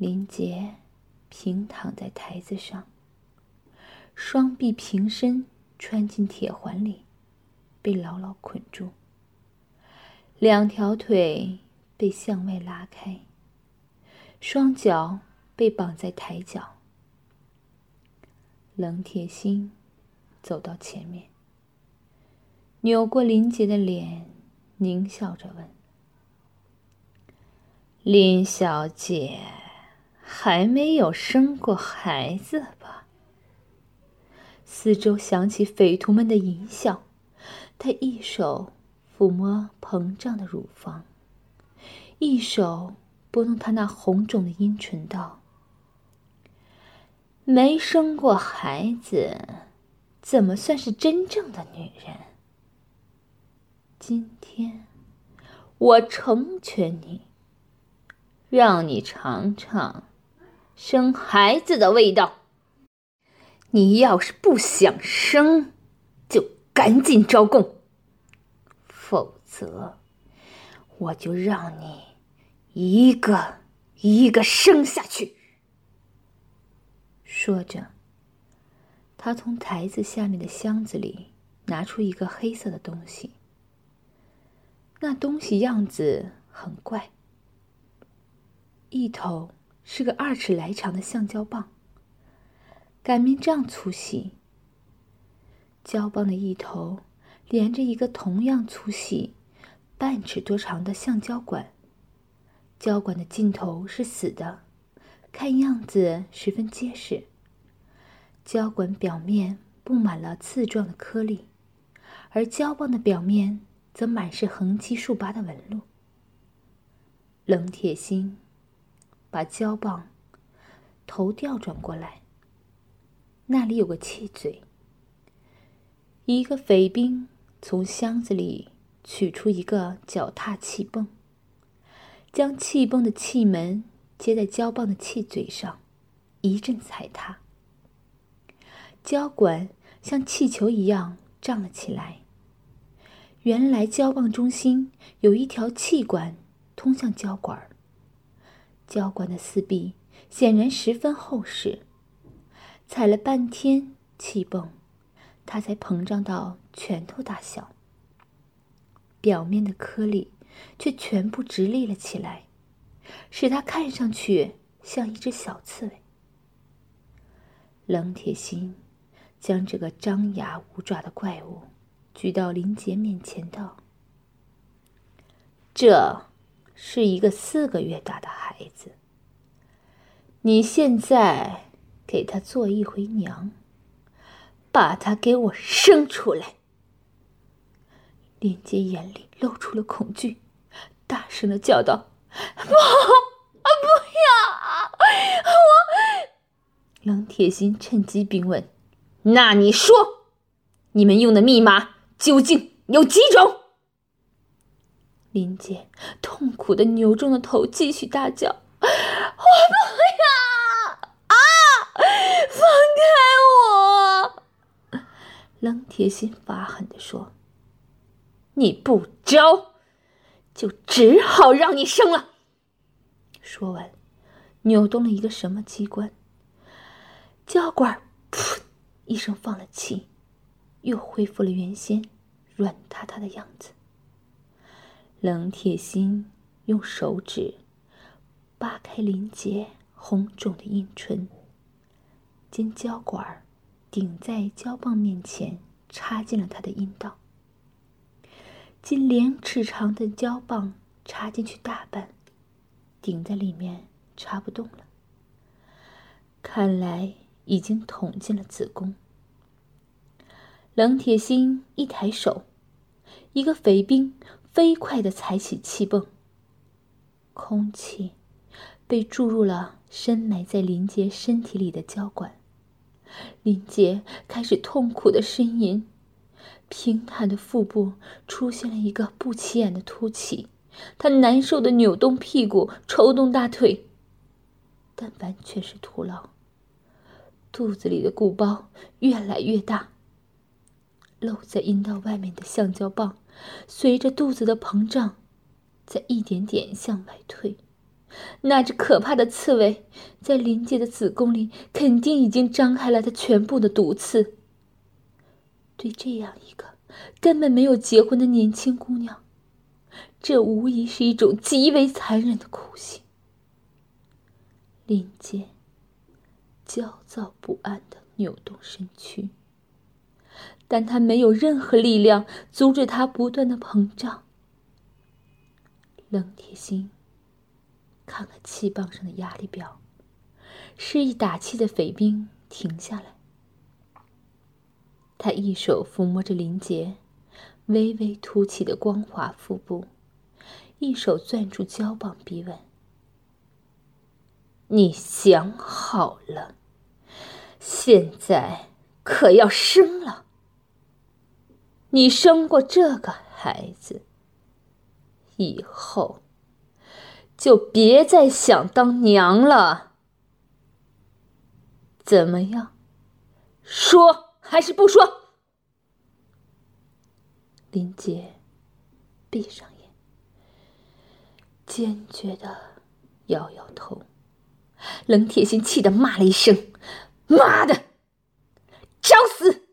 林杰平躺在台子上，双臂平伸穿进铁环里，被牢牢捆住。两条腿被向外拉开，双脚被绑在台脚。冷铁心走到前面，扭过林杰的脸，狞笑着问：“林小姐，还没有生过孩子吧？”四周响起匪徒们的淫笑，他一手。抚摸膨胀的乳房，一手拨弄他那红肿的阴唇，道：“没生过孩子，怎么算是真正的女人？今天我成全你，让你尝尝生孩子的味道。你要是不想生，就赶紧招供。”否则，我就让你一个一个生下去。说着，他从台子下面的箱子里拿出一个黑色的东西。那东西样子很怪，一头是个二尺来长的橡胶棒，擀面杖粗细。胶棒的一头。连着一个同样粗细、半尺多长的橡胶管，胶管的尽头是死的，看样子十分结实。胶管表面布满了刺状的颗粒，而胶棒的表面则满是横七竖八的纹路。冷铁心把胶棒头调转过来，那里有个气嘴，一个匪兵。从箱子里取出一个脚踏气泵，将气泵的气门接在胶棒的气嘴上，一阵踩踏，胶管像气球一样胀了起来。原来胶棒中心有一条气管通向胶管，胶管的四壁显然十分厚实，踩了半天气泵。它才膨胀到拳头大小，表面的颗粒却全部直立了起来，使它看上去像一只小刺猬。冷铁心将这个张牙舞爪的怪物举到林杰面前，道：“这是一个四个月大的孩子，你现在给他做一回娘。”把他给我生出来！林杰眼里露出了恐惧，大声的叫道：“不，啊不要啊！我……”冷铁心趁机逼问：“那你说，你们用的密码究竟有几种？”林姐痛苦的扭动了头，继续大叫：“我不要！啊，放开我！”冷铁心发狠地说：“你不招，就只好让你生了。”说完，扭动了一个什么机关，胶管“噗”一声放了气，又恢复了原先软塌塌的样子。冷铁心用手指扒开林杰红肿的阴唇，将胶管顶在胶棒面前，插进了他的阴道。近两尺长的胶棒插进去大半，顶在里面插不动了。看来已经捅进了子宫。冷铁心一抬手，一个匪兵飞快的踩起气泵。空气被注入了深埋在林杰身体里的胶管。林杰开始痛苦的呻吟，平坦的腹部出现了一个不起眼的凸起，他难受的扭动屁股，抽动大腿，但完全是徒劳。肚子里的鼓包越来越大，露在阴道外面的橡胶棒，随着肚子的膨胀，在一点点向外退，那只可怕的刺猬在林杰的子宫里肯定已经张开了它全部的毒刺。对这样一个根本没有结婚的年轻姑娘，这无疑是一种极为残忍的酷刑。林杰焦躁不安的扭动身躯，但他没有任何力量阻止他不断的膨胀。冷铁心。看看气棒上的压力表，示意打气的匪兵停下来。他一手抚摸着林杰微微凸起的光滑腹部，一手攥住胶棒，逼问：“你想好了？现在可要生了。你生过这个孩子以后。”就别再想当娘了。怎么样？说还是不说？林杰闭上眼，坚决的摇摇头。冷铁心气得骂了一声：“妈的，找死！”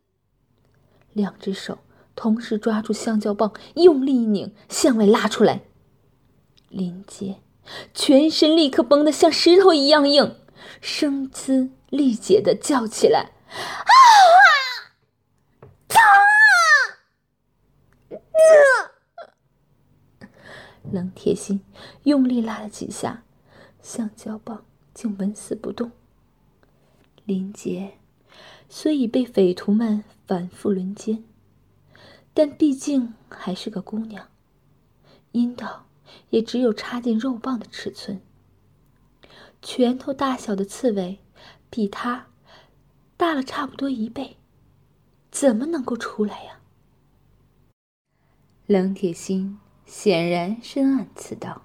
两只手同时抓住橡胶棒，用力一拧，向外拉出来。林杰。全身立刻绷得像石头一样硬，声嘶力竭的叫起来：“啊！疼啊！”冷铁心用力拉了几下，橡胶棒竟纹丝不动。林杰虽已被匪徒们反复轮奸，但毕竟还是个姑娘，阴道。也只有插进肉棒的尺寸。拳头大小的刺猬，比它大了差不多一倍，怎么能够出来呀？冷铁心显然深谙此道，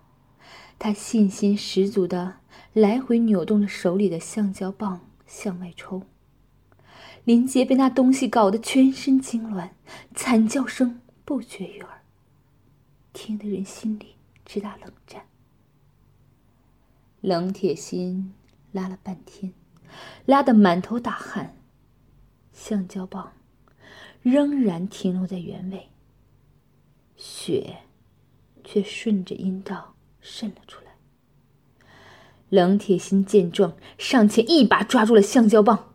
他信心十足的来回扭动着手里的橡胶棒向外抽。林杰被那东西搞得全身痉挛，惨叫声不绝于耳，听得人心里。直打冷战。冷铁心拉了半天，拉得满头大汗，橡胶棒仍然停留在原位，血却顺着阴道渗了出来。冷铁心见状，上前一把抓住了橡胶棒。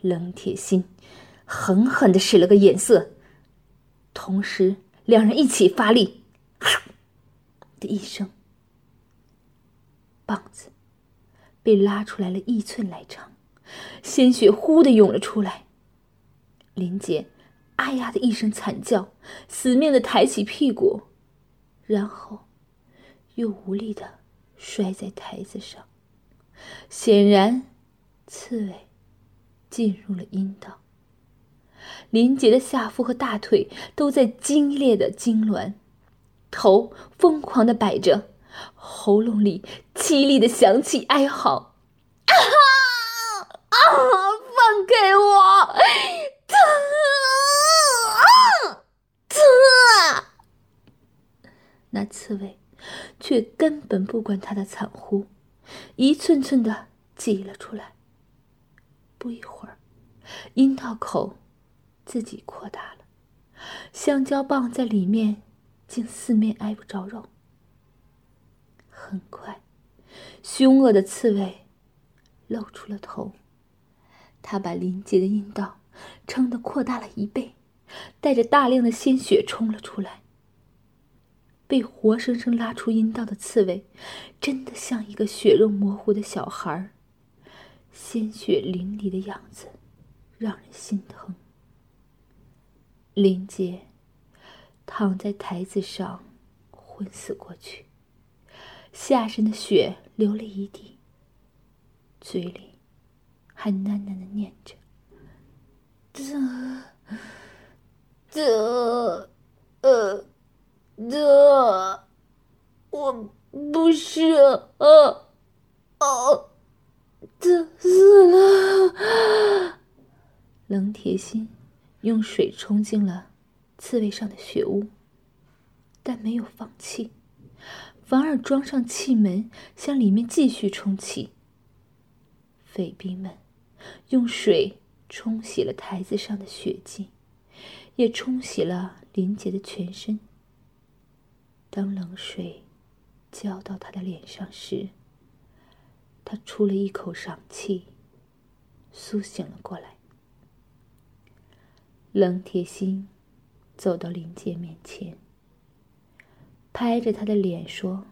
冷铁心狠狠的使了个眼色，同时两人一起发力。的一声，棒子被拉出来了一寸来长，鲜血呼的涌了出来。林杰“哎呀”的一声惨叫，死命的抬起屁股，然后又无力的摔在台子上。显然，刺猬进入了阴道。林杰的下腹和大腿都在激烈的痉挛。头疯狂的摆着，喉咙里凄厉的响起哀嚎：“啊啊！放开我！疼啊！疼啊！”那刺猬却根本不管他的惨呼，一寸寸的挤了出来。不一会儿，阴道口自己扩大了，橡胶棒在里面。竟四面挨不着肉。很快，凶恶的刺猬露出了头，他把林杰的阴道撑得扩大了一倍，带着大量的鲜血冲了出来。被活生生拉出阴道的刺猬，真的像一个血肉模糊的小孩儿，鲜血淋漓的样子，让人心疼。林杰。躺在台子上，昏死过去，下身的血流了一地，嘴里还喃喃的念着：“这，这，呃，这，我不是，呃，哦，这死了。”冷铁心用水冲净了。刺猬上的血污，但没有放弃，反而装上气门，向里面继续充气。匪兵们用水冲洗了台子上的血迹，也冲洗了林杰的全身。当冷水浇到他的脸上时，他出了一口长气，苏醒了过来。冷铁心走到林杰面前，拍着他的脸说：“